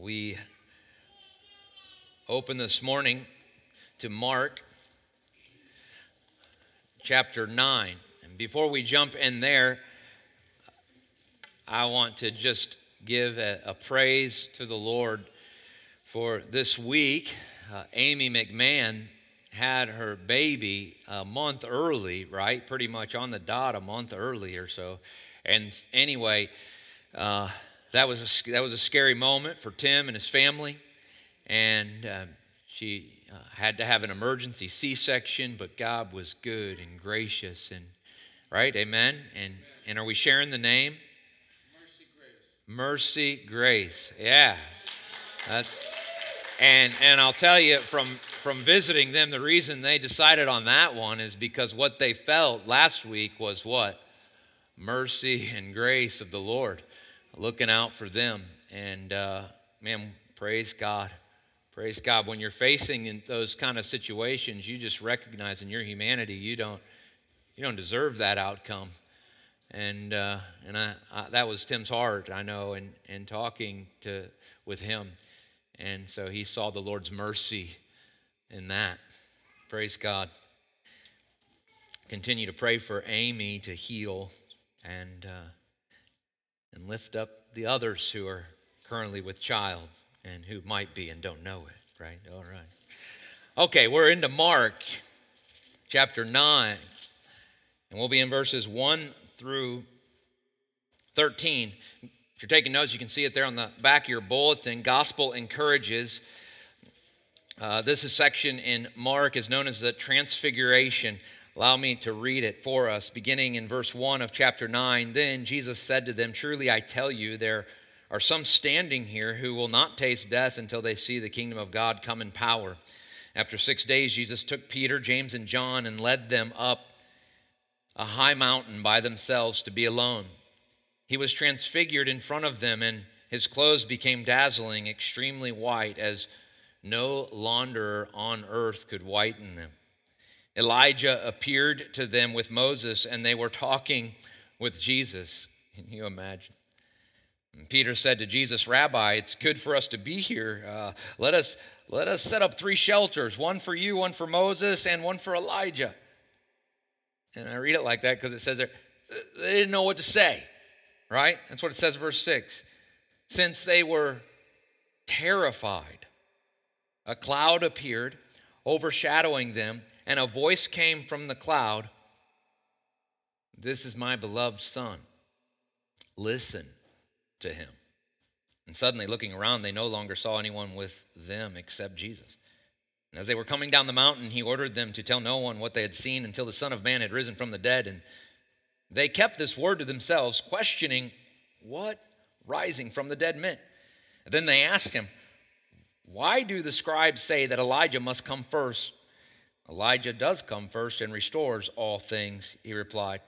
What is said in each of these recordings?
We open this morning to Mark chapter 9. And before we jump in there, I want to just give a, a praise to the Lord for this week. Uh, Amy McMahon had her baby a month early, right? Pretty much on the dot, a month early or so. And anyway, uh, that was a, that was a scary moment for Tim and his family, and uh, she uh, had to have an emergency C-section. But God was good and gracious, and right, Amen. And and are we sharing the name? Mercy Grace. Mercy Grace. Yeah, that's. And and I'll tell you from from visiting them, the reason they decided on that one is because what they felt last week was what mercy and grace of the Lord looking out for them. And uh, man, praise God. Praise God. When you're facing in those kind of situations, you just recognize in your humanity you don't you don't deserve that outcome. And uh, and I, I, that was Tim's heart, I know, and and talking to with him, and so he saw the Lord's mercy in that. Praise God. Continue to pray for Amy to heal and. Uh, and lift up the others who are currently with child and who might be and don't know it, right? All right. Okay, we're into Mark chapter 9, and we'll be in verses 1 through 13. If you're taking notes, you can see it there on the back of your bulletin. Gospel encourages. Uh, this is section in Mark is known as the Transfiguration. Allow me to read it for us, beginning in verse 1 of chapter 9. Then Jesus said to them, Truly I tell you, there are some standing here who will not taste death until they see the kingdom of God come in power. After six days, Jesus took Peter, James, and John and led them up a high mountain by themselves to be alone. He was transfigured in front of them, and his clothes became dazzling, extremely white, as no launderer on earth could whiten them. Elijah appeared to them with Moses, and they were talking with Jesus. Can you imagine? Peter said to Jesus, Rabbi, it's good for us to be here. Uh, let, us, let us set up three shelters one for you, one for Moses, and one for Elijah. And I read it like that because it says there, they didn't know what to say, right? That's what it says, verse 6. Since they were terrified, a cloud appeared, overshadowing them and a voice came from the cloud This is my beloved Son. Listen to him. And suddenly, looking around, they no longer saw anyone with them except Jesus. And as they were coming down the mountain, he ordered them to tell no one what they had seen until the Son of Man had risen from the dead. And they kept this word to themselves, questioning what rising from the dead meant. Then they asked him, Why do the scribes say that Elijah must come first? Elijah does come first and restores all things, he replied.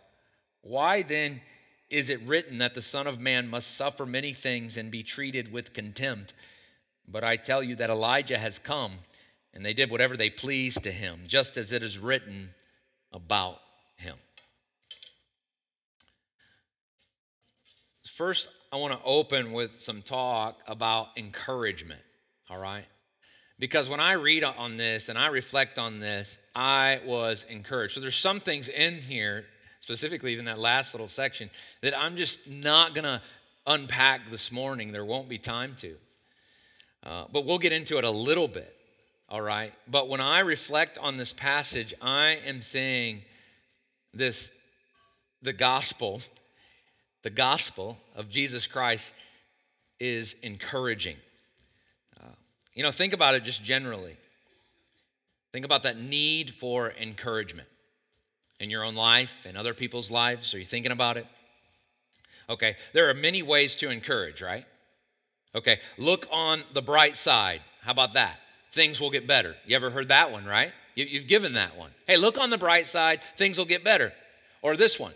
Why then is it written that the Son of Man must suffer many things and be treated with contempt? But I tell you that Elijah has come, and they did whatever they pleased to him, just as it is written about him. First, I want to open with some talk about encouragement, all right? Because when I read on this and I reflect on this, I was encouraged. So there's some things in here, specifically even that last little section, that I'm just not going to unpack this morning. There won't be time to. Uh, but we'll get into it a little bit, all right? But when I reflect on this passage, I am saying this the gospel, the gospel of Jesus Christ is encouraging. You know, think about it just generally. Think about that need for encouragement in your own life and other people's lives. Are you thinking about it? Okay, there are many ways to encourage, right? Okay, look on the bright side. How about that? Things will get better. You ever heard that one, right? You, have given that one. Hey, look on the bright side. Things will get better. Or this one.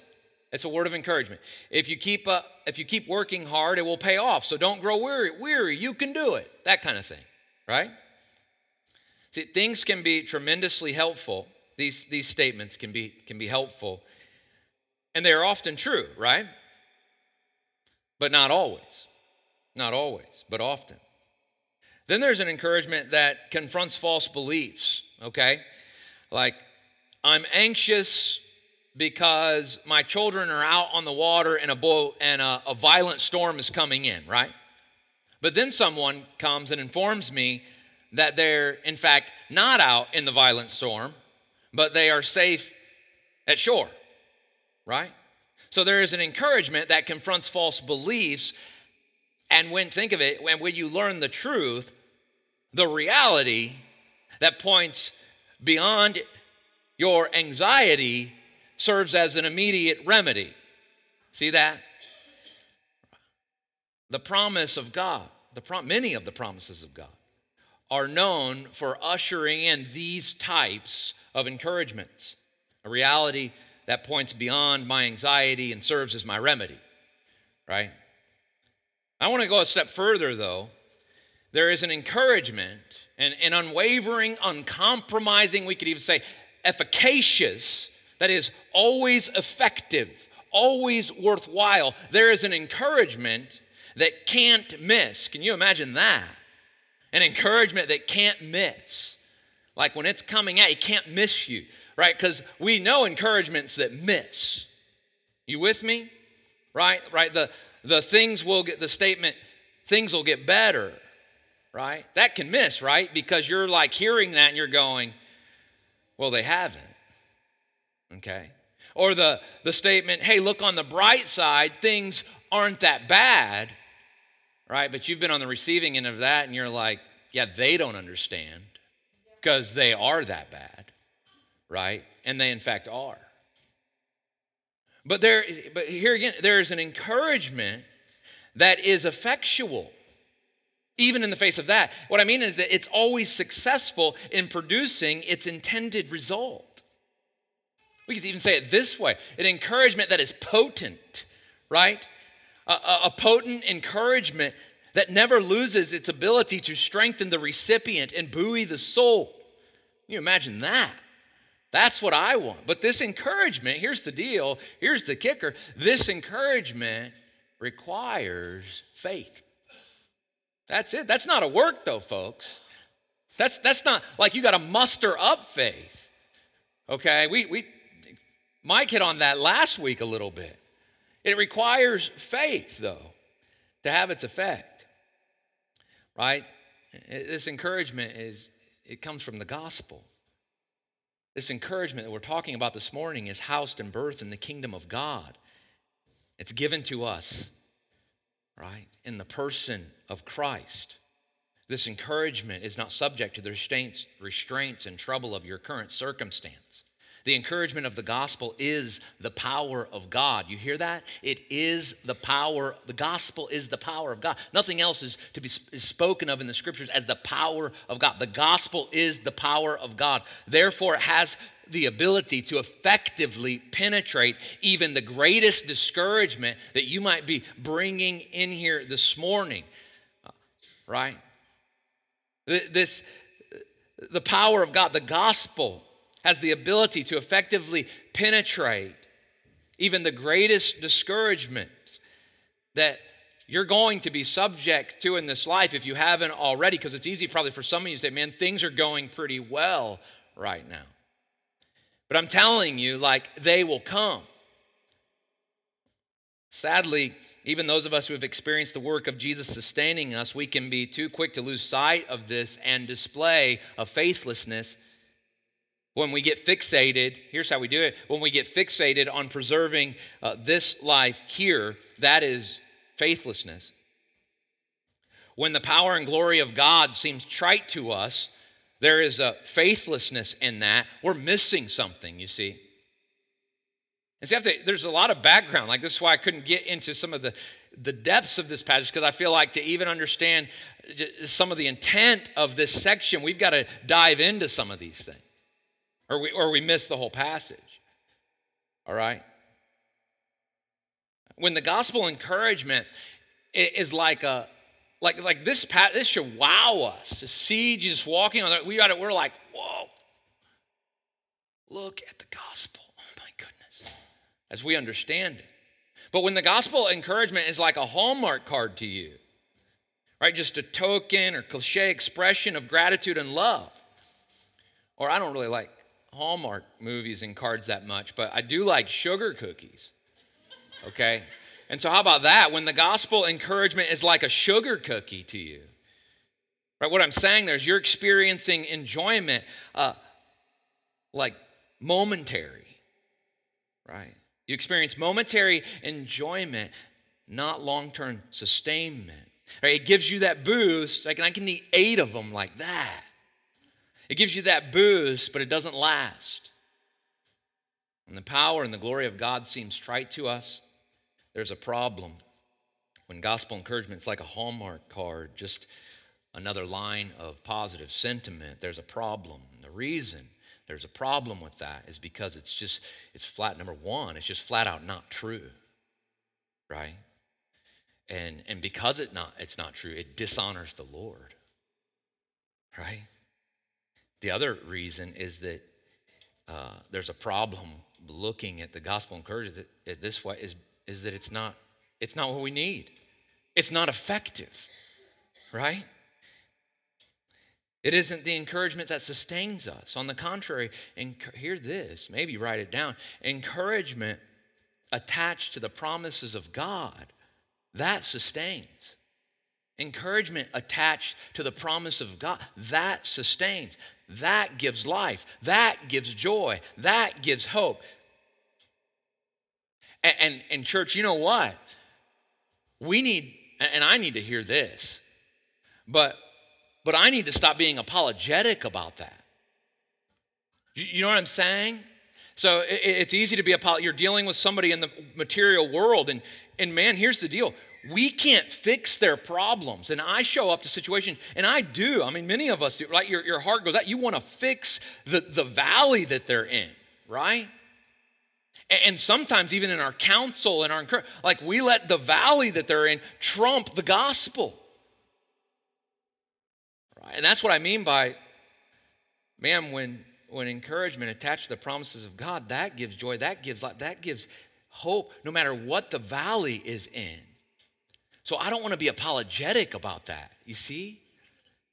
It's a word of encouragement. If you keep uh, if you keep working hard, it will pay off. So don't grow weary. Weary, you can do it. That kind of thing right? See, things can be tremendously helpful. These, these statements can be, can be helpful. And they are often true, right? But not always. Not always, but often. Then there's an encouragement that confronts false beliefs, okay? Like, I'm anxious because my children are out on the water in a boat and a, a violent storm is coming in, right? But then someone comes and informs me that they're, in fact, not out in the violent storm, but they are safe at shore, right? So there is an encouragement that confronts false beliefs. And when, think of it, when, when you learn the truth, the reality that points beyond your anxiety serves as an immediate remedy. See that? The promise of God, the many of the promises of God, are known for ushering in these types of encouragements. A reality that points beyond my anxiety and serves as my remedy, right? I want to go a step further, though. There is an encouragement, an unwavering, uncompromising, we could even say efficacious, that is always effective, always worthwhile. There is an encouragement that can't miss. Can you imagine that? An encouragement that can't miss. Like when it's coming at you, can't miss you right? Because we know encouragements that miss. You with me? Right? Right? The the things will get the statement, things will get better, right? That can miss, right? Because you're like hearing that and you're going, well, they haven't. Okay? Or the, the statement, hey, look on the bright side, things aren't that bad, right? But you've been on the receiving end of that and you're like, yeah, they don't understand because they are that bad right? And they in fact are. But there but here again there is an encouragement that is effectual even in the face of that. What I mean is that it's always successful in producing its intended result. We could even say it this way an encouragement that is potent, right? A, a, potent encouragement that never loses its ability to strengthen the recipient and buoy the soul. Can you imagine that? That's what I want. But this encouragement, here's the deal, here's the kicker this encouragement requires faith. That's it. That's not a work, though, folks. That's, that's not like you got to muster up faith. Okay? We, we, Mike hit on that last week a little bit. It requires faith, though, to have its effect. Right? This encouragement is, it comes from the gospel. This encouragement that we're talking about this morning is housed and birthed in the kingdom of God. It's given to us, right, in the person of Christ. This encouragement is not subject to the restraints, restraints and trouble of your current circumstance. The encouragement of the gospel is the power of God. You hear that? It is the power. The gospel is the power of God. Nothing else is to be is spoken of in the scriptures as the power of God. The gospel is the power of God. Therefore, it has the ability to effectively penetrate even the greatest discouragement that you might be bringing in here this morning. Right? This the power of God, the gospel has the ability to effectively penetrate even the greatest discouragement that you're going to be subject to in this life if you haven't already, because it's easy probably for some of you to say, man, things are going pretty well right now. But I'm telling you, like, they will come. Sadly, even those of us who have experienced the work of Jesus sustaining us, we can be too quick to lose sight of this and display a faithlessness when we get fixated, here's how we do it. When we get fixated on preserving uh, this life here, that is faithlessness. When the power and glory of God seems trite to us, there is a faithlessness in that. We're missing something, you see. And see, to, there's a lot of background. Like, this is why I couldn't get into some of the, the depths of this passage, because I feel like to even understand some of the intent of this section, we've got to dive into some of these things or we, or we miss the whole passage. All right? When the gospel encouragement is like a like like this this should wow us to see Jesus walking on we got it we're like whoa look at the gospel oh my goodness as we understand it but when the gospel encouragement is like a hallmark card to you right? Just a token or cliche expression of gratitude and love. Or I don't really like Hallmark movies and cards that much, but I do like sugar cookies. Okay? And so, how about that? When the gospel encouragement is like a sugar cookie to you, right? What I'm saying there is you're experiencing enjoyment uh, like momentary, right? You experience momentary enjoyment, not long term sustainment. Right? It gives you that boost. Like, I can eat eight of them like that. It gives you that boost, but it doesn't last. When the power and the glory of God seems trite to us, there's a problem. When gospel encouragement is like a Hallmark card, just another line of positive sentiment, there's a problem. The reason there's a problem with that is because it's just, it's flat, number one, it's just flat out not true, right? And, and because it not, it's not true, it dishonors the Lord, right? The other reason is that uh, there's a problem looking at the gospel encouragement this way is, is that it's not, it's not what we need. It's not effective, right? It isn't the encouragement that sustains us. On the contrary, and hear this, maybe write it down. Encouragement attached to the promises of God, that sustains. Encouragement attached to the promise of God, that sustains. That gives life. That gives joy. That gives hope. And, and, and, church, you know what? We need, and I need to hear this, but, but I need to stop being apologetic about that. You know what I'm saying? So it, it's easy to be a you're dealing with somebody in the material world, and, and man, here's the deal we can't fix their problems. And I show up to situations, and I do. I mean, many of us do, right? Your, your heart goes out. You want to fix the, the valley that they're in, right? And, and sometimes, even in our counsel and our like we let the valley that they're in trump the gospel. Right? And that's what I mean by, man, when when encouragement attached to the promises of God, that gives joy, that gives life, that gives hope, no matter what the valley is in. So I don't want to be apologetic about that. You see?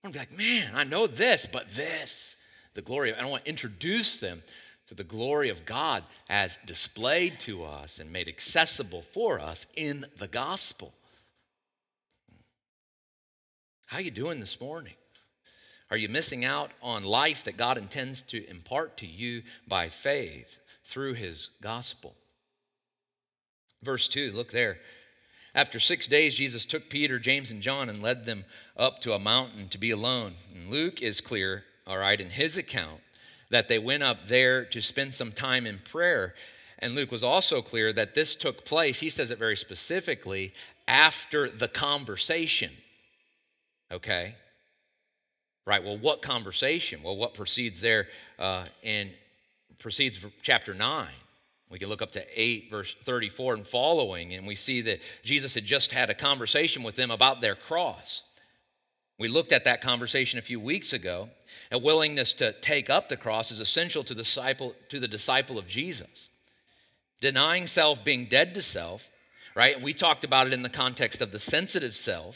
I want to be like, man, I know this, but this, the glory of, I don't want to introduce them to the glory of God as displayed to us and made accessible for us in the gospel. How are you doing this morning? Are you missing out on life that God intends to impart to you by faith through his gospel? Verse 2, look there. After six days, Jesus took Peter, James, and John and led them up to a mountain to be alone. And Luke is clear, all right, in his account, that they went up there to spend some time in prayer. And Luke was also clear that this took place, he says it very specifically, after the conversation. Okay? Right, well, what conversation? Well, what proceeds there uh, in proceeds chapter 9? We can look up to 8, verse 34 and following, and we see that Jesus had just had a conversation with them about their cross. We looked at that conversation a few weeks ago. A willingness to take up the cross is essential to, disciple, to the disciple of Jesus. Denying self, being dead to self, right? We talked about it in the context of the sensitive self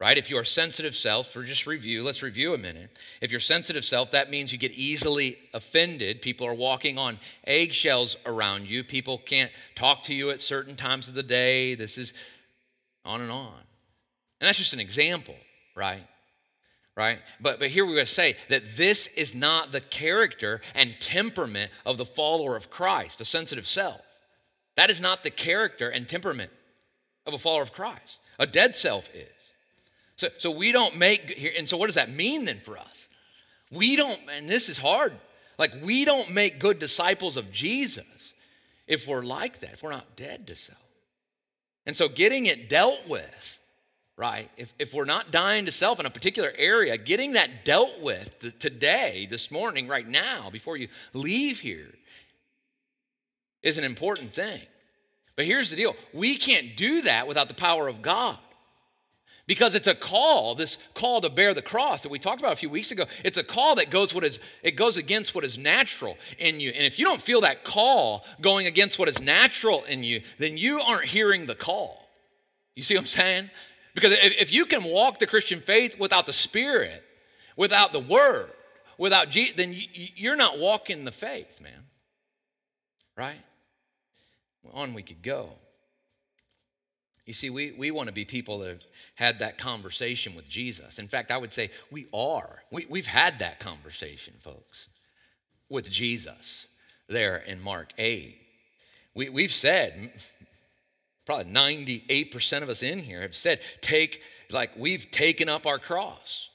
right? If you're sensitive self, for just review, let's review a minute. If you're sensitive self, that means you get easily offended. People are walking on eggshells around you. People can't talk to you at certain times of the day. This is on and on. And that's just an example, right? Right? But, but here we going to say that this is not the character and temperament of the follower of Christ, the sensitive self. That is not the character and temperament of a follower of Christ. A dead self is. So, so we don't make, here, and so what does that mean then for us? We don't, and this is hard, like we don't make good disciples of Jesus if we're like that, if we're not dead to self. And so getting it dealt with, right? If, if we're not dying to self in a particular area, getting that dealt with today, this morning, right now, before you leave here, is an important thing. But here's the deal we can't do that without the power of God because it's a call this call to bear the cross that we talked about a few weeks ago it's a call that goes what is it goes against what is natural in you and if you don't feel that call going against what is natural in you then you aren't hearing the call you see what i'm saying Because if if you can walk the Christian faith without the Spirit, without the Word, without Jesus, then you're not walking the faith, man. Right? On we could go. You see, we, we want to be people that have had that conversation with Jesus. In fact, I would say we are. We, we've had that conversation, folks, with Jesus there in Mark 8. We, we've said, probably 98% of us in here have said, take, like, we've taken up our cross.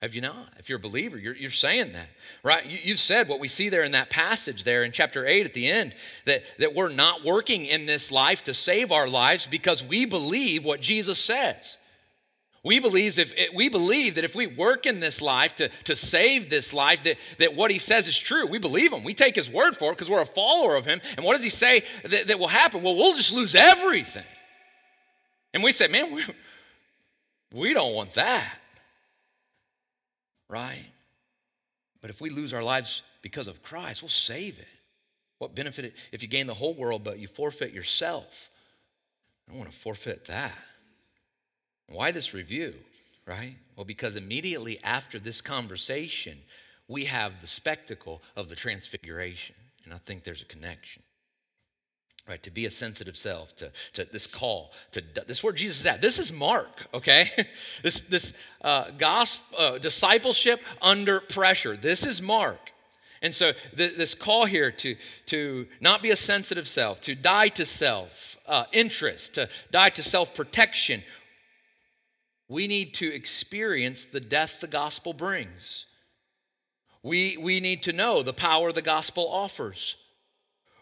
Have you not? If you're a believer, you're, you're saying that, right? You, have said what we see there in that passage there in chapter 8 at the end that, that we're not working in this life to save our lives because we believe what Jesus says. We believe, if, we believe that if we work in this life to, to save this life, that, that what he says is true. We believe him. We take his word for it because we're a follower of him. And what does he say that, that will happen? Well, we'll just lose everything. And we say, man, we, we don't want that right? But if we lose our lives because of Christ, we'll save it. What benefit if you gain the whole world but you forfeit yourself? I don't want to forfeit that. Why this review, right? Well, because immediately after this conversation, we have the spectacle of the transfiguration. And I think there's a connection right to be a sensitive self to, to this call to this is where jesus is at. This is mark okay? This this uh, gospel uh, discipleship under pressure. This is mark. And so th- this call here to to not be a sensitive self to die to self uh, interest to die to self protection we need to experience the death the gospel brings. We we need to know the power the gospel offers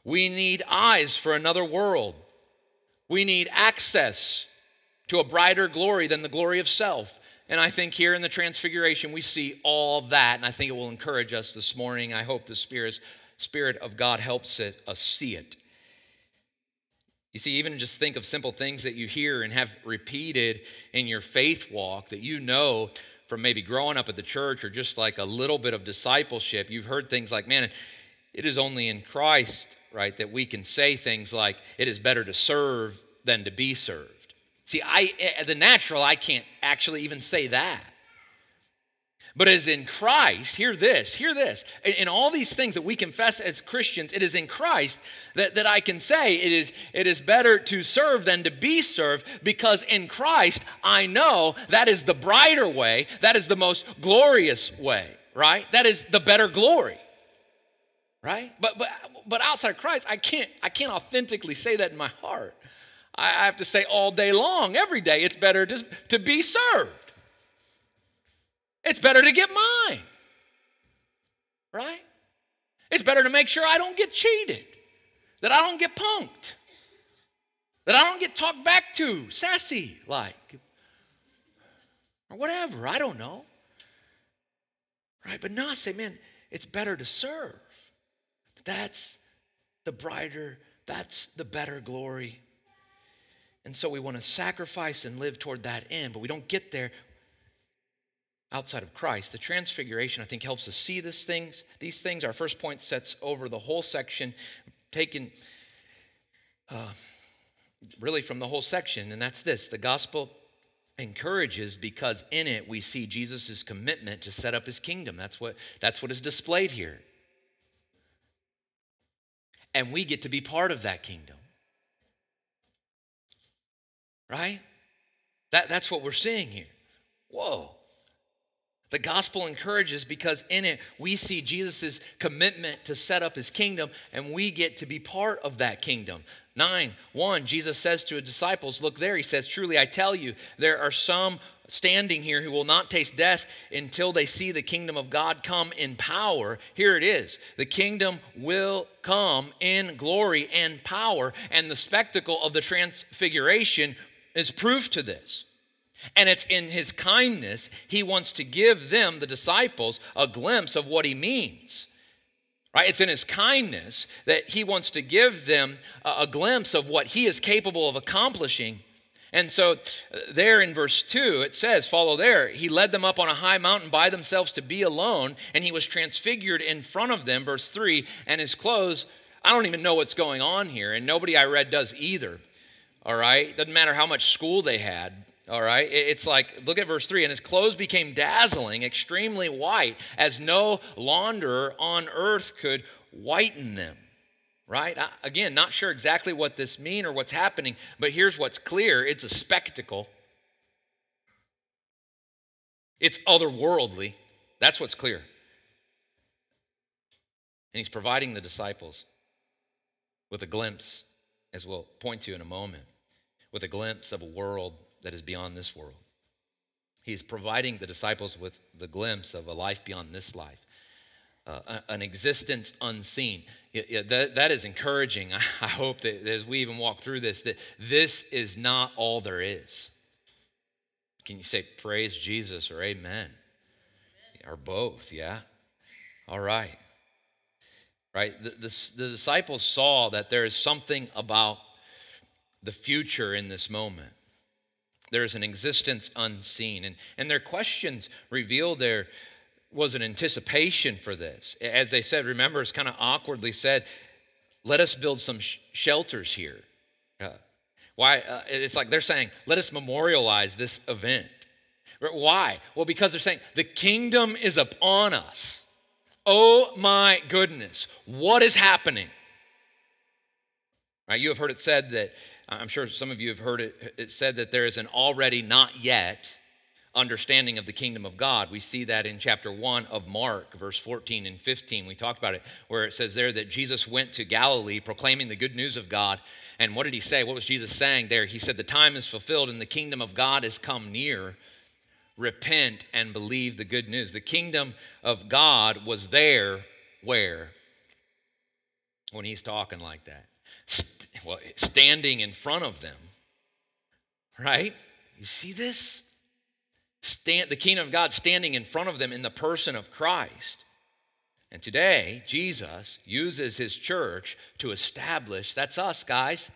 we need eyes for another world. We need access to a brighter glory than the glory of self. And I think here in the Transfiguration, we see all that. And I think it will encourage us this morning. I hope the Spirit, Spirit of God helps us see it. You see, even just think of simple things that you hear and have repeated in your faith walk that you know from maybe growing up at the church or just like a little bit of discipleship. You've heard things like, man, it is only in Christ right, that we can say things like, it is better to serve than to be served. See, I, eh, the natural, I can't actually even say that. But as in Christ, hear this, hear this. In, in, all these things that we confess as Christians, it is in Christ that, that I can say it is, it is better to serve than to be served because in Christ I know that is the brighter way, that is the most glorious way, right? That is the better glory right? But but but outside Christ, I can't I can't authentically say that in my heart. I have to say all day long, every day, it's better to, to be served. It's better to get mine. Right? It's better to make sure I don't get cheated, that I don't get punked, that I don't get talked back to, sassy like, or whatever. I don't know. Right? But now I say, man, it's better to serve. That's the brighter, that's the better glory. And so we want to sacrifice and live toward that end, but we don't get there outside of Christ. The transfiguration, I think, helps us see these things. These things, our first point sets over the whole section, taken uh, really from the whole section, and that's this the gospel encourages because in it we see Jesus' commitment to set up his kingdom. That's what, that's what is displayed here and we get to be part of that kingdom. Right? That, that's what we're seeing here. Whoa. The gospel encourages because in it we see Jesus' commitment to set up his kingdom and we get to be part of that kingdom. 9 1, Jesus says to his disciples, Look there, he says, Truly I tell you, there are some standing here who will not taste death until they see the kingdom of God come in power. Here it is the kingdom will come in glory and power, and the spectacle of the transfiguration is proof to this. And it's in his kindness, he wants to give them, the disciples, a glimpse of what he means. Right? It's in his kindness that he wants to give them a, a glimpse of what he is capable of accomplishing and so, uh, there in verse 2, it says, follow there, he led them up on a high mountain by themselves to be alone, and he was transfigured in front of them, verse 3, and his clothes, I don't even know what's going on here, and nobody I read does either. All right? Doesn't matter how much school they had. All right. It's like, look at verse 3 and his clothes became dazzling, extremely white, as no launderer on earth could whiten them. Right? Again, not sure exactly what this mean or what's happening, but here's what's clear it's a spectacle. It's otherworldly. That's what's clear. And he's providing the disciples with a glimpse, as we'll point to in a moment, with a glimpse of a world that is beyond this world. He's providing the disciples with the glimpse of a life beyond this life, uh, an existence unseen. Yeah, that, that is encouraging. I hope that as we even walk through this, that this is not all there is. Can you say praise Jesus or amen? Or both, yeah? All right. Right? The, the, the disciples saw that there is something about the future in this moment there's an existence unseen. And, and their questions reveal there was an anticipation for this. As they said, remember, it's kind of awkwardly said, let us build some sh- shelters here. Uh, why? Uh, it's like they're saying, let us memorialize this event. Why? Well, because they're saying, the kingdom is upon us. Oh my goodness, what is happening? Right, you have heard it said that I'm sure some of you have heard it, it said that there is an already not yet understanding of the kingdom of God. We see that in chapter 1 of Mark, verse 14 and 15. We talked about it, where it says there that Jesus went to Galilee proclaiming the good news of God. And what did he say? What was Jesus saying there? He said, The time is fulfilled and the kingdom of God has come near. Repent and believe the good news. The kingdom of God was there where? When he's talking like that well, standing in front of them. Right? You see this? Stand, the kingdom of God standing in front of them in the person of Christ. And today, Jesus uses his church to establish, that's us, guys,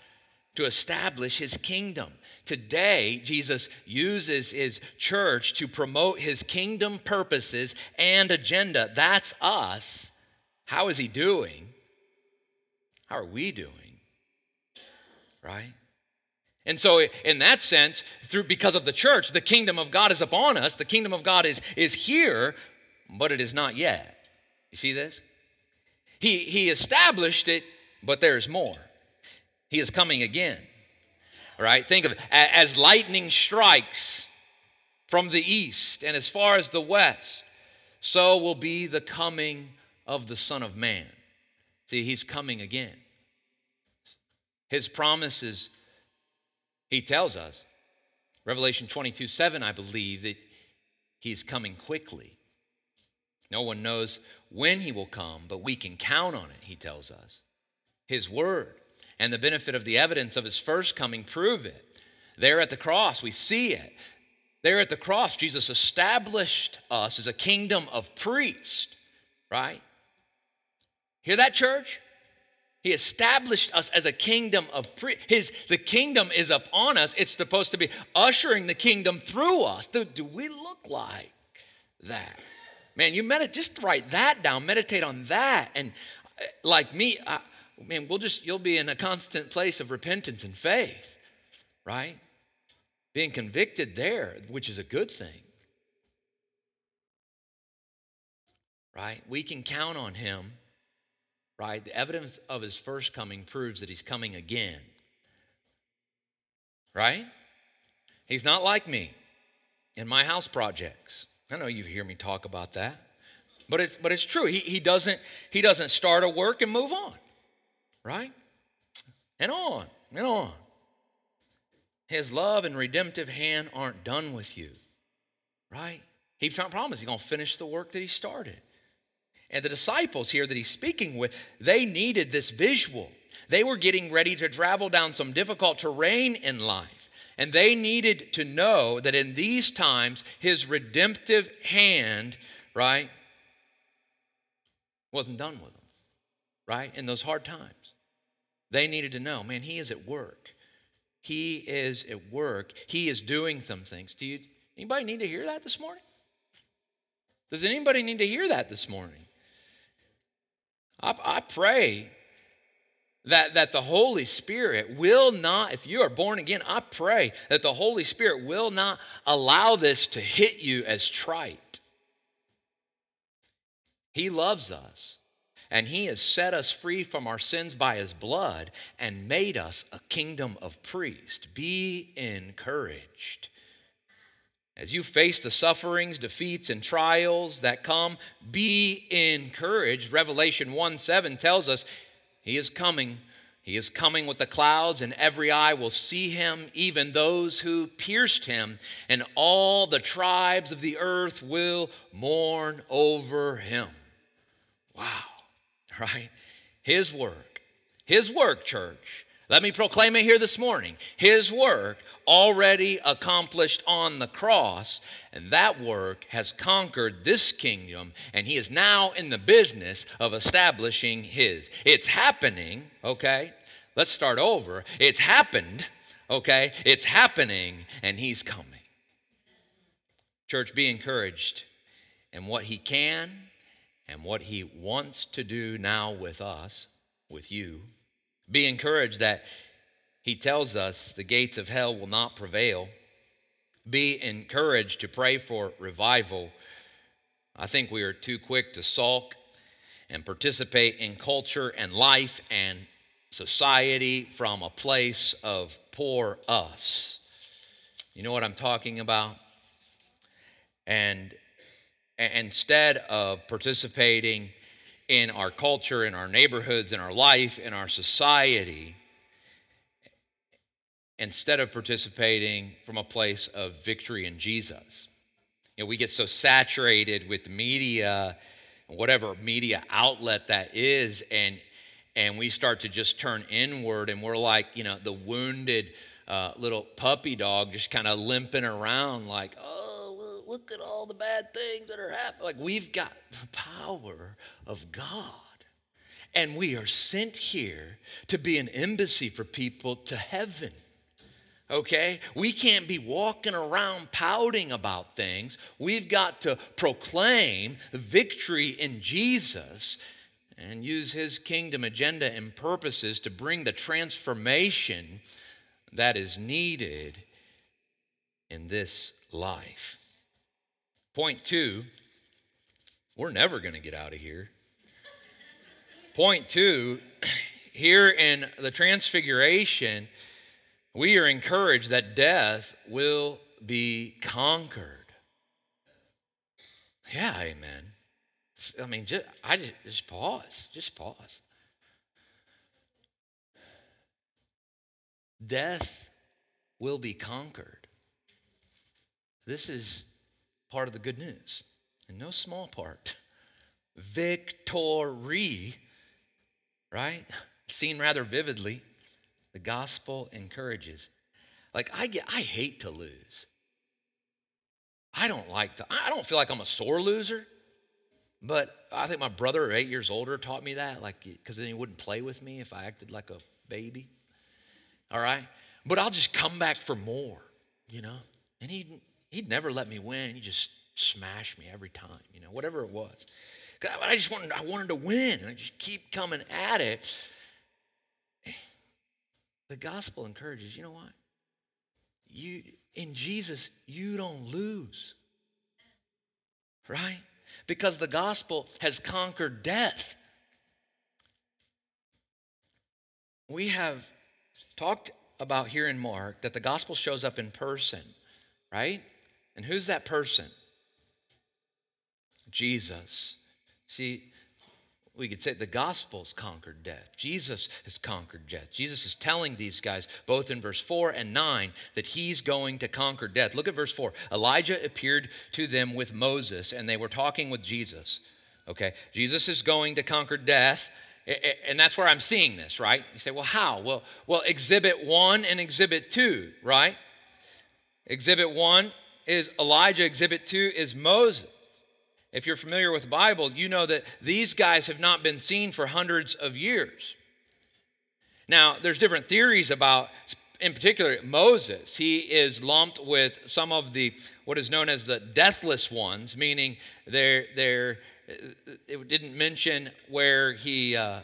to establish his kingdom. Today, Jesus uses his church to promote his kingdom purposes and agenda. That's us. How is he doing? How are we doing? Right? And so, in that sense, through because of the church, the kingdom of God is upon us. The kingdom of God is, is here, but it is not yet. You see this? He, he established it, but there's more. He is coming again. Right? Think of it as lightning strikes from the east and as far as the west, so will be the coming of the Son of Man. See, he's coming again. His promises, he tells us, Revelation 22 7, I believe, that he's coming quickly. No one knows when he will come, but we can count on it, he tells us. His word and the benefit of the evidence of his first coming prove it. There at the cross, we see it. There at the cross, Jesus established us as a kingdom of priests, right? Hear that, church? He established us as a kingdom of pre- his the kingdom is upon us. It's supposed to be ushering the kingdom through us. Do, do we look like that? Man, you meditate just write that down, meditate on that. And uh, like me, I, man, we'll just you'll be in a constant place of repentance and faith, right? Being convicted there, which is a good thing. Right? We can count on him right? The evidence of his first coming proves that he's coming again. Right? He's not like me in my house projects. I know you hear me talk about that. But it's but it's true. He he doesn't he doesn't start a work and move on. Right? And on and on. His love and redemptive hand aren't done with you. Right? He promised he's going to finish the work that he started. And the disciples here that he's speaking with, they needed this visual. They were getting ready to travel down some difficult terrain in life. And they needed to know that in these times, his redemptive hand, right, wasn't done with them, right? In those hard times. They needed to know, man, he is at work. He is at work. He is doing some things. Do you anybody need to hear that this morning? Does anybody need to hear that this morning? I, I pray that, that the Holy Spirit will not, if you are born again, I pray that the Holy Spirit will not allow this to hit you as trite. He loves us, and He has set us free from our sins by His blood and made us a kingdom of priests. Be encouraged. As you face the sufferings, defeats, and trials that come, be encouraged. Revelation 1 7 tells us he is coming. He is coming with the clouds, and every eye will see him, even those who pierced him, and all the tribes of the earth will mourn over him. Wow, right? His work, his work, church. Let me proclaim it here this morning. His work already accomplished on the cross, and that work has conquered this kingdom, and he is now in the business of establishing his. It's happening, okay? Let's start over. It's happened, okay? It's happening, and he's coming. Church, be encouraged in what he can and what he wants to do now with us, with you. Be encouraged that he tells us the gates of hell will not prevail. Be encouraged to pray for revival. I think we are too quick to sulk and participate in culture and life and society from a place of poor us. You know what I'm talking about? And, instead of participating in our culture, in our neighborhoods, in our life, in our society, instead of participating from a place of victory in Jesus. You know, we get so saturated with media, whatever media outlet that is, and and we start to just turn inward, and we're like, you know, the wounded uh, little puppy dog, just kind of limping around, like, oh, look at all the bad things that are happening. Like we've got the power of God. And we are sent here to be an embassy for people to heaven okay? We can't be walking around pouting about things. We've got to proclaim victory in Jesus and use his kingdom agenda and purposes to bring the transformation that is needed in this life. Point two, we're never going to get out of here. Point two, here in the Transfiguration, we are encouraged that death will be conquered. Yeah, amen. I mean, just, I just, just pause. Just pause. Death will be conquered. This is part of the good news, and no small part. Victory, right? Seen rather vividly the gospel encourages. Like I get I hate to lose. I don't like to I don't feel like I'm a sore loser. But I think my brother, eight years older, taught me that, like, because then he wouldn't play with me if I acted like a baby. All right? But I'll just come back for more, you know? And he'd, he'd never let me win. He'd just smash me every time, you know, whatever it was. I just wanted, I wanted to win, and I just keep coming at it. The gospel encourages, you know what? You in Jesus, you don't lose. Right? Because the gospel has conquered death. We have talked about here in Mark that the gospel shows up in person, right? And who's that person? Jesus. See, we could say the gospel's conquered death. Jesus has conquered death. Jesus is telling these guys, both in verse 4 and 9, that he's going to conquer death. Look at verse 4. Elijah appeared to them with Moses, and they were talking with Jesus. Okay, Jesus is going to conquer death. And that's where I'm seeing this, right? You say, well, how? Well, well, exhibit one and exhibit two, right? Exhibit one is Elijah, exhibit two is Moses. If you're familiar with the Bible, you know that these guys have not been seen for hundreds of years. Now, there's different theories about, in particular, Moses. He is lumped with some of the what is known as the deathless ones, meaning they're, they're, it didn't mention where he. Uh,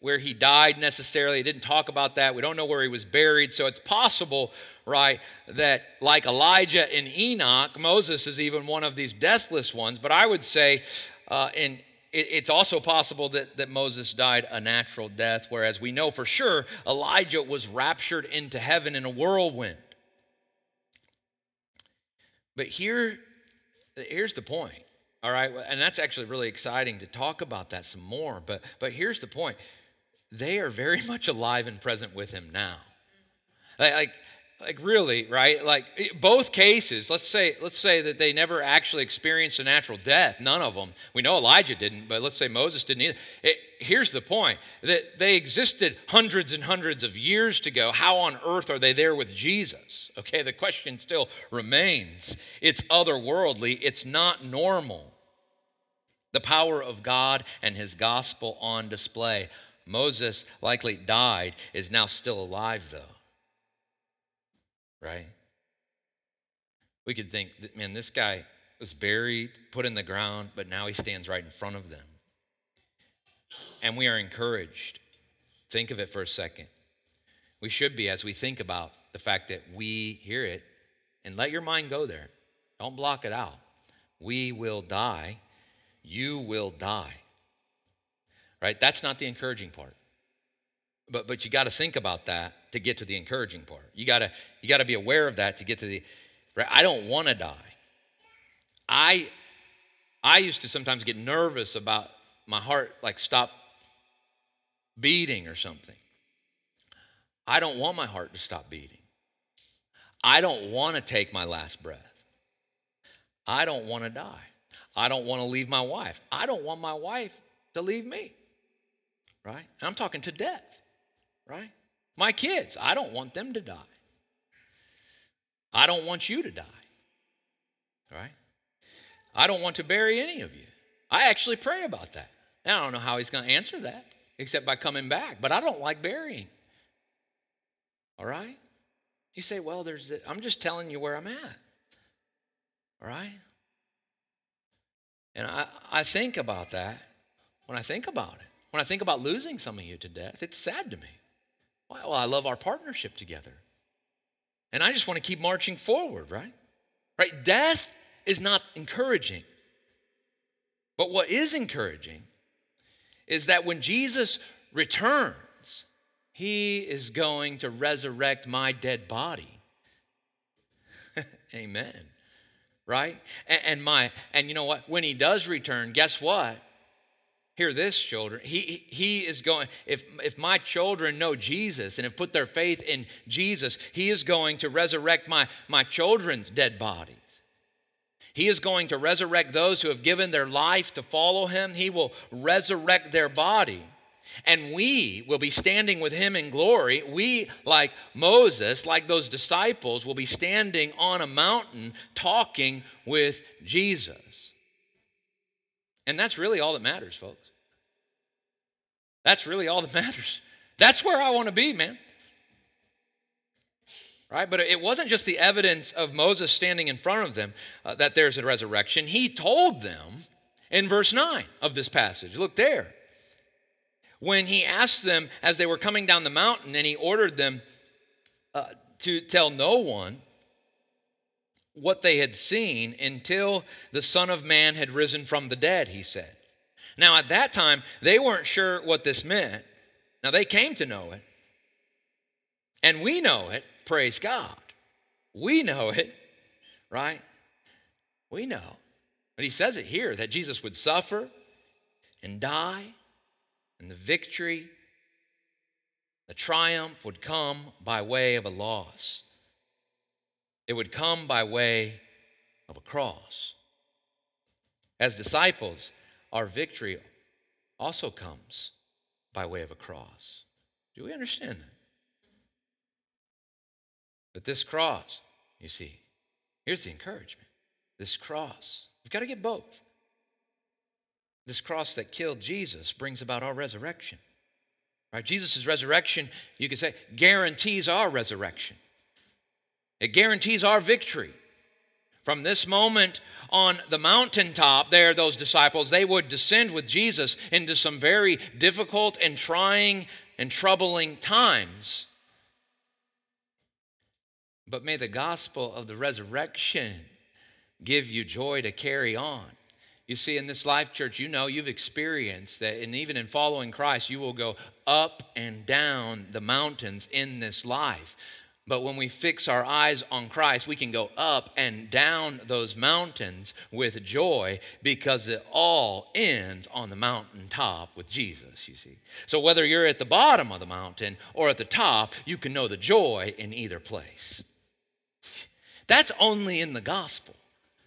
where he died necessarily. It didn't talk about that. We don't know where he was buried. So it's possible, right, that like Elijah and Enoch, Moses is even one of these deathless ones. But I would say, uh, in it's also possible that, that Moses died a natural death, whereas we know for sure Elijah was raptured into heaven in a whirlwind. But here, here's the point, all right? And that's actually really exciting to talk about that some more. But, but here's the point they are very much alive and present with him now. Like, like really right? Like both cases let's say let's say that they never actually experienced a natural death none of them we know elijah didn't but let's say moses didn't either. It, here's the point that they existed hundreds and hundreds of years ago how on earth are they there with jesus? Okay the question still remains. It's otherworldly. It's not normal. The power of god and his gospel on display moses likely died is now still alive though right? We could think, man, this guy was buried, put in the ground, but now he stands right in front of them. And we are encouraged. Think of it for a second. We should be as we think about the fact that we hear it, and let your mind go there. Don't block it out. We will die. You will die. Right? That's not the encouraging part. But, but you got to think about that to get to the encouraging part. You got to you got to be aware of that to get to the right. I don't want to die. I I used to sometimes get nervous about my heart like stop beating or something. I don't want my heart to stop beating. I don't want to take my last breath. I don't want to die. I don't want to leave my wife. I don't want my wife to leave me. Right? And I'm talking to death right? My kids, I don't want them to die. I don't want you to die, right? I don't want to bury any of you. I actually pray about that. Now, I don't know how he's going to answer that except by coming back, but I don't like burying. All right? You say, well, there's, I'm just telling you where I'm at. All right? And I, I think about that when I think about it. When I think about losing some of you to death, it's sad to me. Well, I love our partnership together. And I just want to keep marching forward, right? Right? Death is not encouraging. But what is encouraging is that when Jesus returns, he is going to resurrect my dead body. Amen. Right? And, and, my and you know what? When he does return, guess what? Hear this, children. He, he is going, if, if my children know Jesus and have put their faith in Jesus, He is going to resurrect my, my children's dead bodies. He is going to resurrect those who have given their life to follow Him. He will resurrect their body. And we will be standing with Him in glory. We, like Moses, like those disciples, will be standing on a mountain talking with Jesus. And that's really all that matters, folks. That's really all that matters. That's where I want to be, man. Right? But it wasn't just the evidence of Moses standing in front of them uh, that there's a resurrection. He told them in verse 9 of this passage. Look there. When he asked them as they were coming down the mountain and he ordered them uh, to tell no one what they had seen until the Son of Man had risen from the dead, he said. Now, at that time, they weren't sure what this meant. Now, they came to know it. And we know it, praise God. We know it, right? We know. But he says it here that Jesus would suffer and die, and the victory, the triumph would come by way of a loss. It would come by way of a cross. As disciples, our victory also comes by way of a cross. Do we understand that? But this cross, you see, here's the encouragement. This cross, we've got to get both. This cross that killed Jesus brings about our resurrection. Right? Jesus' resurrection, you could say, guarantees our resurrection. It guarantees our victory. From this moment on the mountaintop, there, those disciples, they would descend with Jesus into some very difficult and trying and troubling times. But may the gospel of the resurrection give you joy to carry on. You see, in this life, church, you know you've experienced that, and even in following Christ, you will go up and down the mountains in this life. But when we fix our eyes on Christ, we can go up and down those mountains with joy because it all ends on the mountaintop with Jesus, you see. So whether you're at the bottom of the mountain or at the top, you can know the joy in either place. That's only in the gospel.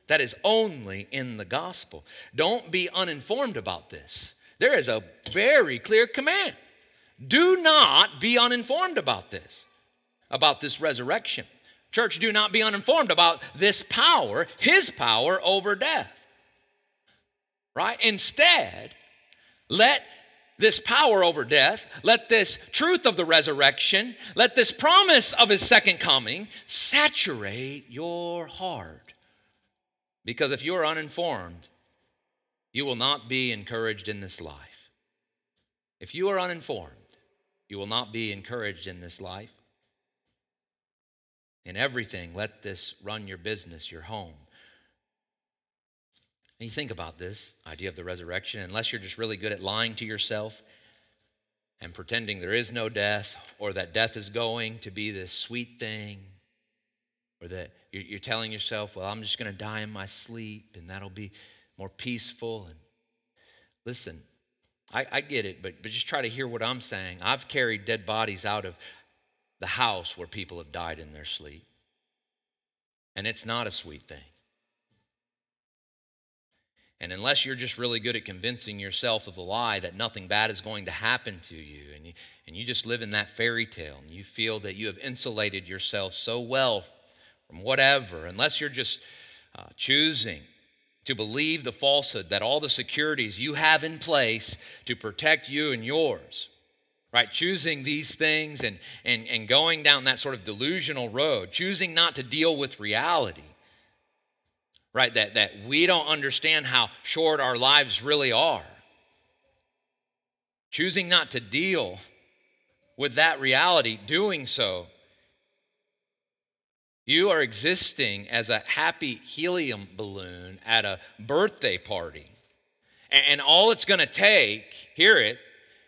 That is only in the gospel. Don't be uninformed about this. There is a very clear command. Do not be uninformed about this about this resurrection. Church, do not be uninformed about this power, his power over death. Right? Instead, let this power over death, let this truth of the resurrection, let this promise of his second coming saturate your heart. Because if you are uninformed, you will not be encouraged in this life. If you are uninformed, you will not be encouraged in this life. In everything, let this run your business, your home. And you think about this idea of the resurrection, unless you're just really good at lying to yourself and pretending there is no death, or that death is going to be this sweet thing, or that you're telling yourself, well, I'm just going to die in my sleep, and that'll be more peaceful. And listen, I, I get it, but, but just try to hear what I'm saying. I've carried dead bodies out of the house where people have died in their sleep. And it's not a sweet thing. And unless you're just really good at convincing yourself of the lie that nothing bad is going to happen to you, and you, and you just live in that fairy tale, and you feel that you have insulated yourself so well from whatever, unless you're just uh, choosing to believe the falsehood that all the securities you have in place to protect you and yours right? Choosing these things and, and, and going down that sort of delusional road choosing not to deal with reality right? That, that we don't understand how short our lives really are. Choosing not to deal with that reality doing so you are existing as a happy helium balloon at a birthday party. And, and all it's going to take hear it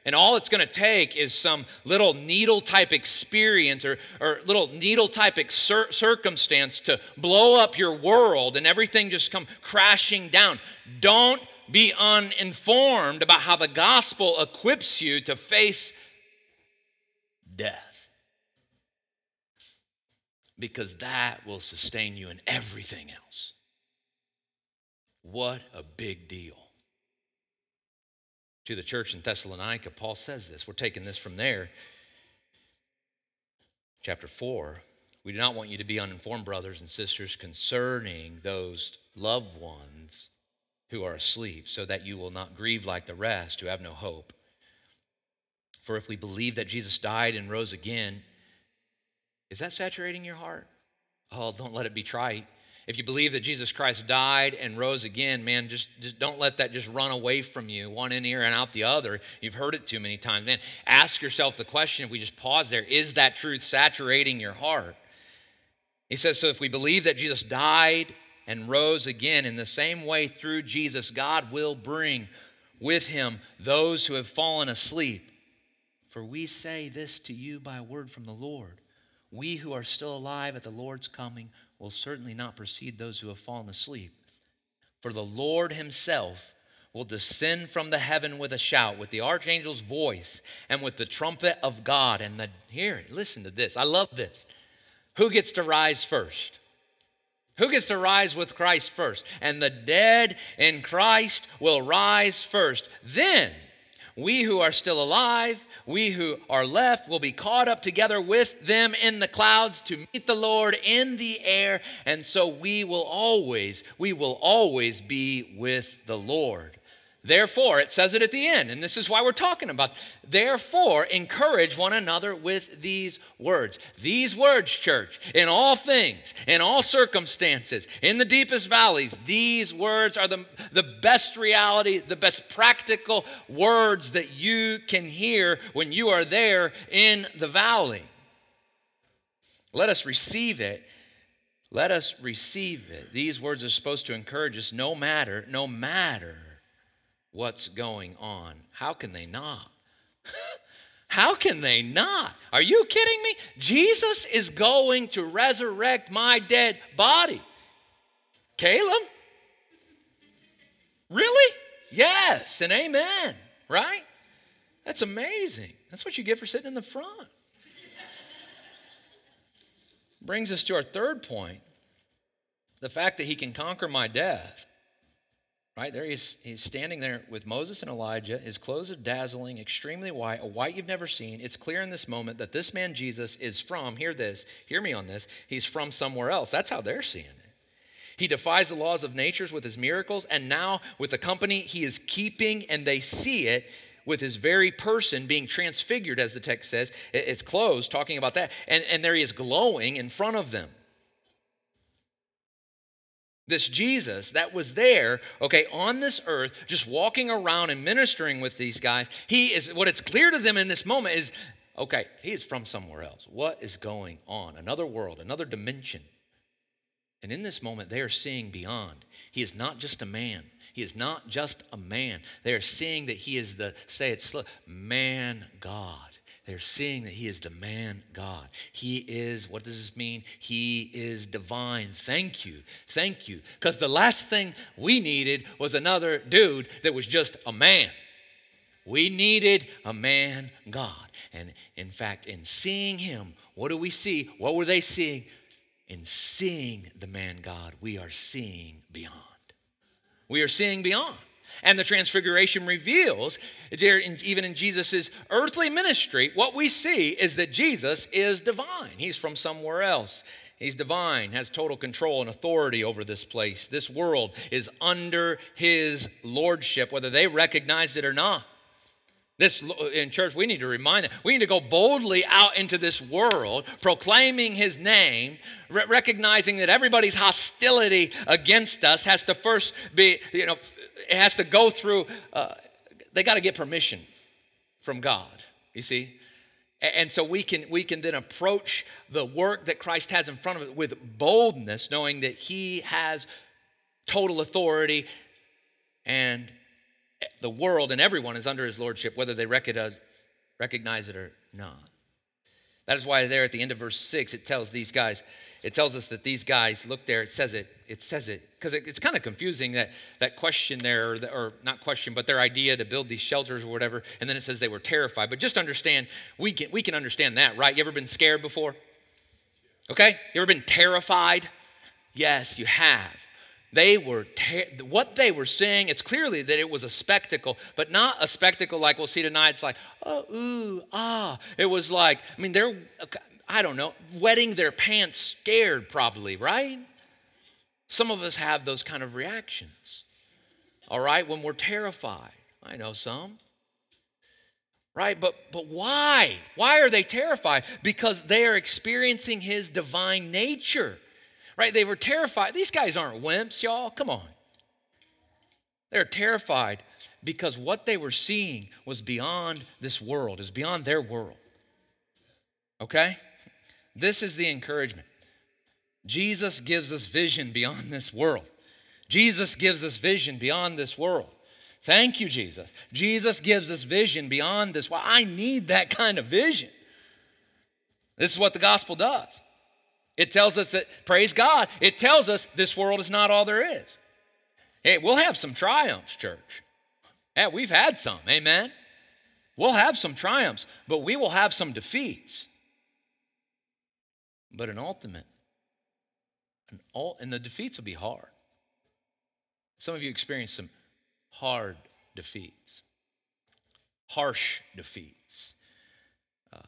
and all it's going to take is some little needle type experience or, or little needle type cir- circumstance to blow up your world and everything just come crashing down. Don't be uninformed about how the gospel equips you to face death. Because that will sustain you in everything else. What a big deal to the church in Thessalonica, Paul says this. We're taking this from there. Chapter 4. We do not want you to be uninformed, brothers and sisters, concerning those loved ones who are asleep, so that you will not grieve like the rest who have no hope. For if we believe that Jesus died and rose again, is that saturating your heart? Oh, don't let it be trite. If you believe that Jesus Christ died and rose again, man, just, just don't let that just run away from you, one in ear and out the other. You've heard it too many times. Man, ask yourself the question if we just pause there is that truth saturating your heart? He says, So if we believe that Jesus died and rose again, in the same way through Jesus, God will bring with him those who have fallen asleep. For we say this to you by word from the Lord. We who are still alive at the Lord's coming will certainly not precede those who have fallen asleep. For the Lord himself will descend from the heaven with a shout, with the archangel's voice, and with the trumpet of God. And the here, listen to this. I love this. Who gets to rise first? Who gets to rise with Christ first? And the dead in Christ will rise first. Then we who are still alive, we who are left, will be caught up together with them in the clouds to meet the Lord in the air. And so we will always, we will always be with the Lord. Therefore, it says it at the end, and this is why we're talking about. Therefore, encourage one another with these words. These words, church, in all things, in all circumstances, in the deepest valleys, these words are the, the best reality, the best practical words that you can hear when you are there in the valley. Let us receive it. Let us receive it. These words are supposed to encourage us no matter, no matter what's going on. How can they not? How can they not? Are you kidding me? Jesus is going to resurrect my dead body. Caleb? Really? Yes, and amen, right? That's amazing. That's what you get for sitting in the front. Brings us to our third point the fact that he can conquer my death. Right there, he's, he's standing there with Moses and Elijah. His clothes are dazzling, extremely white, a white you've never seen. It's clear in this moment that this man Jesus is from, hear this, hear me on this, he's from somewhere else. That's how they're seeing it. He defies the laws of natures with his miracles, and now with the company he is keeping, and they see it with his very person being transfigured, as the text says. It's clothes, talking about that. And, and there he is glowing in front of them this Jesus that was there, okay, on this earth, just walking around and ministering with these guys, he is, what it's clear to them in this moment is, okay, he is from somewhere else. What is going on? Another world, another dimension. And in this moment, they are seeing beyond. He is not just a man. He is not just a man. They are seeing that he is the, say it slow, man God. They're seeing that He is the man God. He is, what does this mean? He is divine. Thank you. Thank you. Because the last thing we needed was another dude that was just a man. We needed a man God. And in fact, in seeing Him, what do we see? What were they seeing? In seeing the man God, we are seeing beyond. We are seeing beyond. And the transfiguration reveals, even in Jesus' earthly ministry, what we see is that Jesus is divine. He's from somewhere else. He's divine, has total control and authority over this place. This world is under his lordship, whether they recognize it or not. This in church, we need to remind them. We need to go boldly out into this world, proclaiming His name, re- recognizing that everybody's hostility against us has to first be, you know, it has to go through. Uh, they got to get permission from God. You see, and so we can we can then approach the work that Christ has in front of us with boldness, knowing that He has total authority and the world and everyone is under his lordship, whether they recognize, recognize it or not. That is why there at the end of verse 6, it tells these guys, it tells us that these guys, look there, it says it, it says it, because it, it's kind of confusing that, that question there, or, the, or not question, but their idea to build these shelters or whatever, and then it says they were terrified. But just understand, we can, we can understand that, right? You ever been scared before? Okay? You ever been terrified? Yes, you have. They were, ter- what they were seeing. it's clearly that it was a spectacle, but not a spectacle like we'll see tonight. It's like, oh, ooh, ah. It was like, I mean, they're, I don't know, wetting their pants scared, probably, right? Some of us have those kind of reactions, all right, when we're terrified. I know some. Right? But but why? Why are they terrified? Because they are experiencing his divine nature right? They were terrified. These guys aren't wimps, y'all. Come on. They're terrified because what they were seeing was beyond this world, is beyond their world. Okay? This is the encouragement. Jesus gives us vision beyond this world. Jesus gives us vision beyond this world. Thank you, Jesus. Jesus gives us vision beyond this. Well, I need that kind of vision. This is what the gospel does. It tells us that, praise God, it tells us this world is not all there is. Hey, we'll have some triumphs, church. We've had some, amen. We'll have some triumphs, but we will have some defeats. But an ultimate, an ul- and the defeats will be hard. Some of you experience some hard defeats, harsh defeats, uh,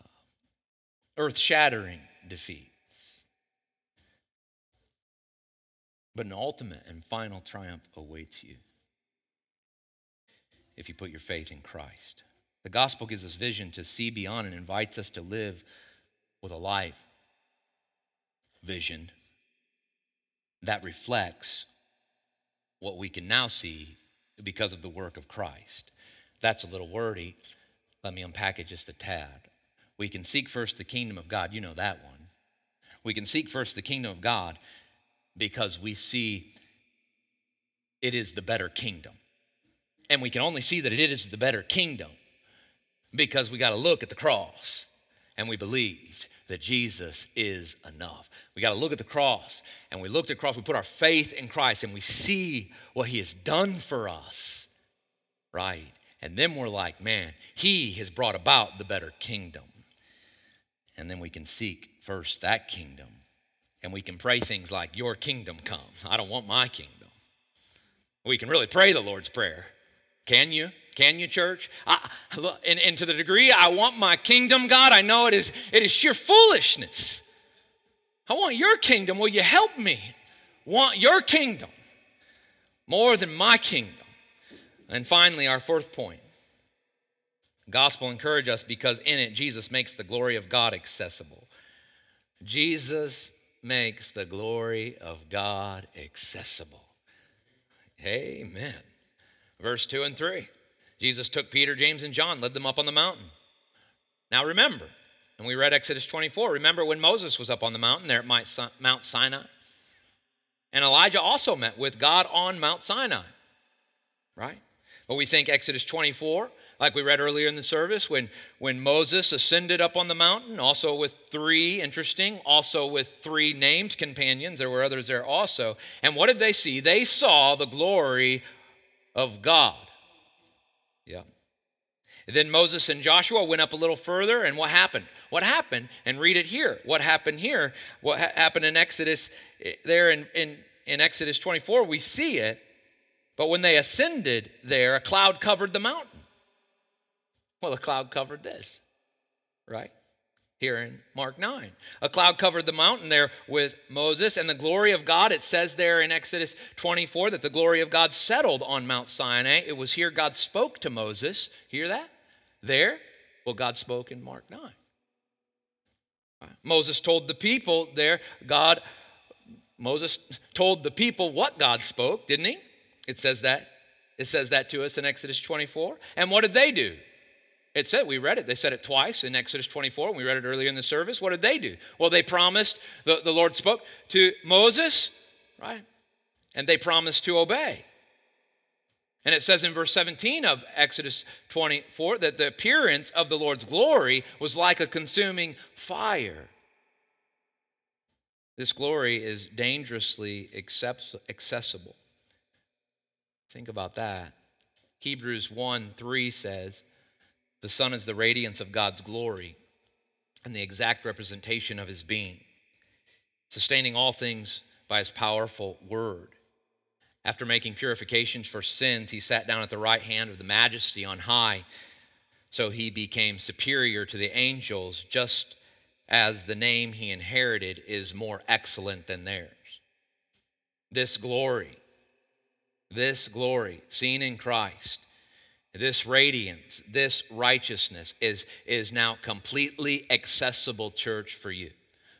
earth shattering defeats. But an ultimate and final triumph awaits you. if you put your faith in Christ. The gospel gives us vision to see beyond and invites us to live with a life vision that reflects what we can now see because of the work of Christ. That's a little wordy. Let me unpack it just a tad. We can seek first the kingdom of God. You know that one. We can seek first the kingdom of God because we see it is the better kingdom. And we can only see that it is the better kingdom because we got to look at the cross and we believed that Jesus is enough. We got to look at the cross and we looked at the cross, we put our faith in Christ and we see what he has done for us, right? And then we're like, man, he has brought about the better kingdom. And then we can seek first that kingdom. And we can pray things like, Your kingdom come. I don't want my kingdom. We can really pray the Lord's Prayer. Can you? Can you, church? I, and, and to the degree I want my kingdom, God, I know it is, it is sheer foolishness. I want your kingdom. Will you help me? Want your kingdom more than my kingdom. And finally, our fourth point. Gospel encourage us because in it Jesus makes the glory of God accessible. Jesus makes the glory of God accessible. Amen. Verse 2 and 3. Jesus took Peter, James, and John, led them up on the mountain. Now remember, and we read Exodus 24. Remember when Moses was up on the mountain there at Mount Sinai? And Elijah also met with God on Mount Sinai, right? But we think Exodus 24, like we read earlier in the service, when, when Moses ascended up on the mountain, also with three, interesting, also with three named companions. There were others there also. And what did they see? They saw the glory of God. Yeah. then Moses and Joshua went up a little further, and what happened? What happened? And read it here. What happened here? What ha- happened in Exodus, eh, there in, in, in Exodus 24, we see it. But when they ascended there, a cloud covered the mountain. Well, the cloud covered this, right? Here in Mark 9. A cloud covered the mountain there with Moses, and the glory of God, it says there in Exodus 24 that the glory of God settled on Mount Sinai. It was here God spoke to Moses. Hear that? There, well, God spoke in Mark 9. Moses told the people there, God, Moses told the people what God spoke, didn't he? It says that. It says that to us in Exodus 24. And what did they do? It said, we read it. They said it twice in Exodus 24. We read it earlier in the service. What did they do? Well, they promised, the, the Lord spoke to Moses, right? And they promised to obey. And it says in verse 17 of Exodus 24 that the appearance of the Lord's glory was like a consuming fire. This glory is dangerously accessible. Think about that. Hebrews 1 3 says, The Son is the radiance of God's glory and the exact representation of his being, sustaining all things by his powerful word. After making purifications for sins, he sat down at the right hand of the majesty on high. So he became superior to the angels, just as the name he inherited is more excellent than theirs. This glory this glory seen in Christ, this radiance, this righteousness is, is now completely accessible, church, for you,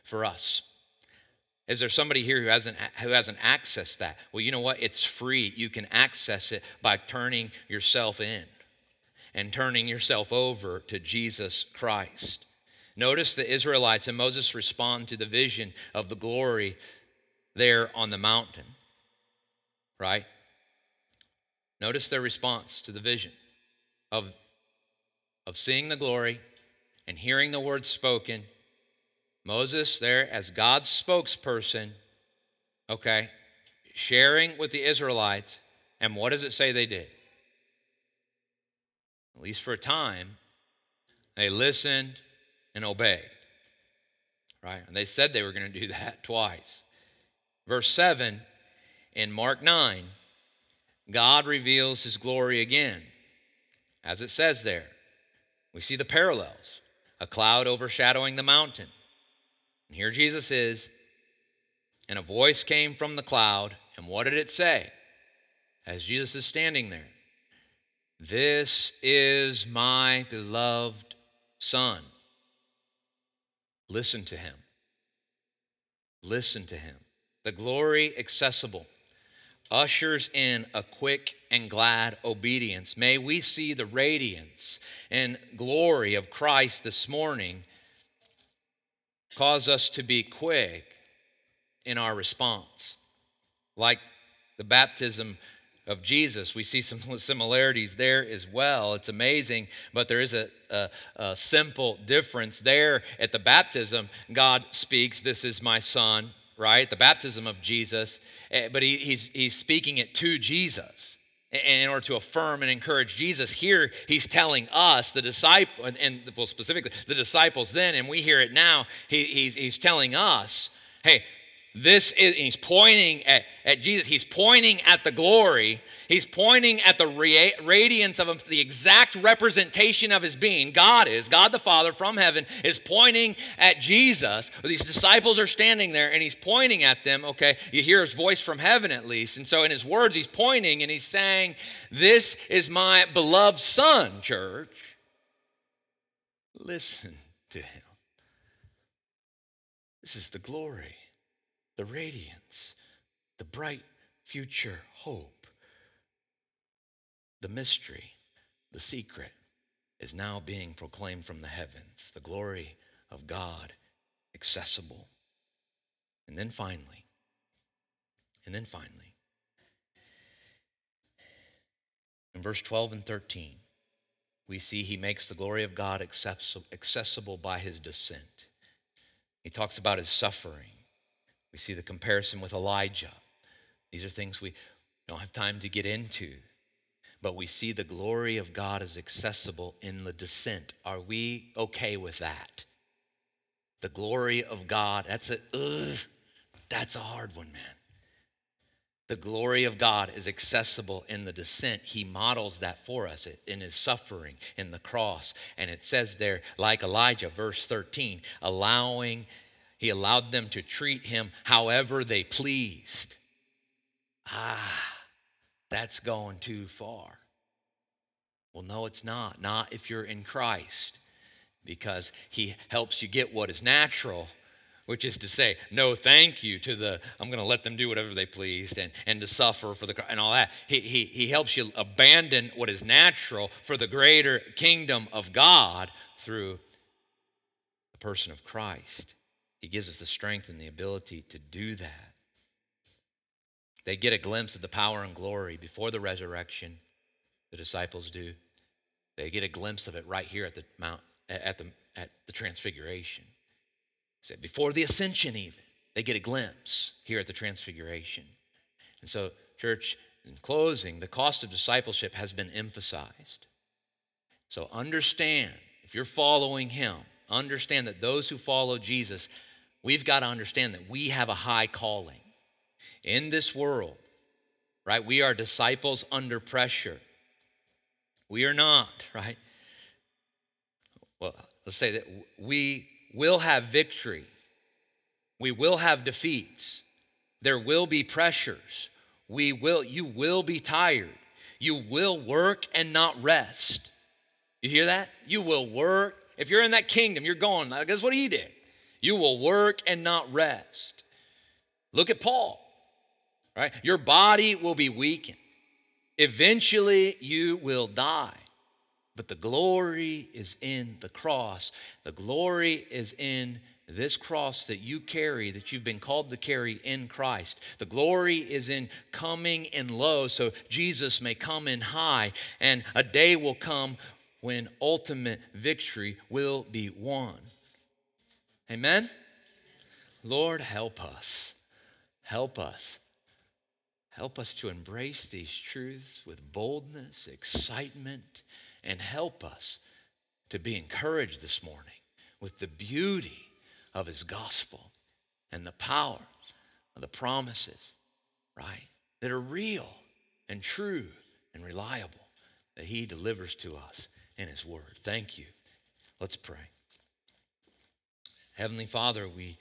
for us. Is there somebody here who hasn't, who hasn't accessed that? Well, you know what? It's free. You can access it by turning yourself in and turning yourself over to Jesus Christ. Notice the Israelites and Moses respond to the vision of the glory there on the mountain, right? Notice their response to the vision of, of seeing the glory and hearing the words spoken. Moses, there as God's spokesperson, okay, sharing with the Israelites. And what does it say they did? At least for a time, they listened and obeyed. Right? And they said they were going to do that twice. Verse 7 in Mark 9 God reveals his glory again, as it says there. We see the parallels a cloud overshadowing the mountain. And here Jesus is, and a voice came from the cloud. And what did it say? As Jesus is standing there, This is my beloved Son. Listen to him. Listen to him. The glory accessible ushers in a quick and glad obedience. May we see the radiance and glory of Christ this morning cause us to be quick in our response. Like the baptism of Jesus. We see some similarities there as well. It's amazing, but there is a, a, a, simple difference there. At the baptism, God speaks, This is my son, right? The baptism of Jesus, eh, but he, he's, he's speaking it to Jesus in order to affirm and encourage Jesus. Here, he's telling us, the disciple, and well, specifically the disciples then, and we hear it now, he, he's, he's telling us, hey, this is, he's pointing at, at Jesus. He's pointing at the glory. He's pointing at the radiance of him, the exact representation of his being. God is, God the Father from heaven is pointing at Jesus. These disciples are standing there and he's pointing at them. Okay, you hear his voice from heaven at least. And so in his words, he's pointing and he's saying, This is my beloved Son, church. Listen to him. This is the glory the radiance, the bright future hope. The mystery, the secret, is now being proclaimed from the heavens, the glory of God accessible. And then finally, and then finally, in verse 12 and 13, we see he makes the glory of God accessible by his descent. He talks about his suffering. We see the comparison with Elijah. These are things we don't have time to get into. But we see the glory of God is accessible in the descent. Are we okay with that? The glory of God, that's a ugh, that's a hard one, man. The glory of God is accessible in the descent. He models that for us in his suffering in the cross. And it says there, like Elijah, verse 13, allowing he allowed them to treat him however they pleased. Ah, that's going too far. Well, no, it's not. Not if you're in Christ, because he helps you get what is natural, which is to say, no thank you to the, I'm going to let them do whatever they pleased and, and to suffer for the, and all that. He, he, he helps you abandon what is natural for the greater kingdom of God through the person of Christ. He gives us the strength and the ability to do that. They get a glimpse of the power and glory before the resurrection, the disciples do. They get a glimpse of it right here at the mount at the at the transfiguration. So before the ascension even, they get a glimpse here at the transfiguration. And so, church, in closing, the cost of discipleship has been emphasized. So understand, if you're following him, understand that those who follow Jesus we've got to understand that we have a high calling in this world, right? We are disciples under pressure. We are not, right? Well, let's say that we will have victory, we will have defeats, there will be pressures. We will, you will be tired. You will work and not rest. You hear that? You will work. If you're in that kingdom, you're going, That's what he did? You will work and not rest. Look at Paul, right? Your body will be weakened. Eventually, you will die. But the glory is in the cross. The glory is in this cross that you carry, that you've been called to carry in Christ. The glory is in coming in low so Jesus may come in high. And a day will come when ultimate victory will be won. Amen? Lord, help us. Help us. Help us to embrace these truths with boldness, excitement, and help us to be encouraged this morning with the beauty of His gospel and the power of the promises, right, that are real and true and reliable that He delivers to us in His Word. Thank you. Let's pray. Heavenly Father, we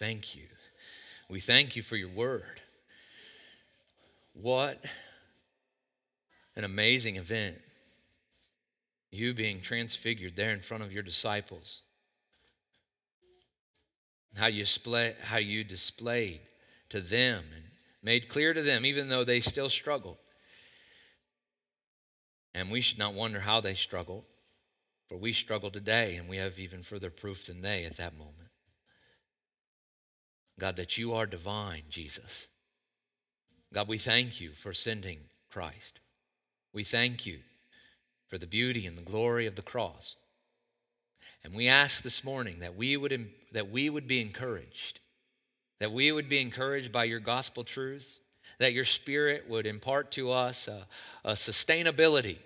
thank you. We thank you for your word. What an amazing event You being transfigured there in front of your disciples. How you, display, how you displayed to them and made clear to them, even though they still struggled. And we should not wonder how they struggled, for we struggle today, and we have even further proof than they at that moment. God, that you are divine, Jesus. God, we thank you for sending Christ. We thank you for the beauty and the glory of the cross. And we ask this morning that we would, that we would be encouraged, that we would be encouraged by your gospel truth, that your spirit would impart to us a, a sustainability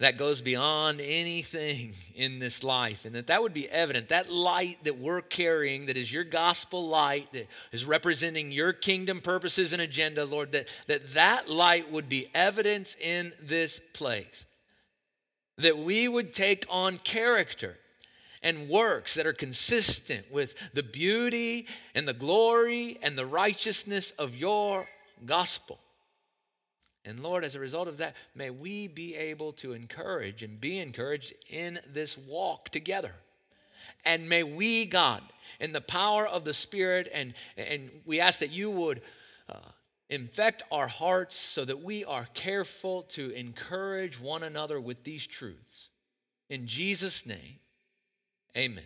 that goes beyond anything in this life. And that that would be evident. That light that we're carrying that is your gospel light that is representing your kingdom purposes and agenda lord that that, that light would be evidence in this place. That we would take on character and works that are consistent with the beauty and the glory and the righteousness of your gospel and Lord, as a result of that, may we be able to encourage and be encouraged in this walk together. And may we, God, in the power of the Spirit, and, and we ask that you would uh, infect our hearts so that we are careful to encourage one another with these truths. In Jesus' name, amen.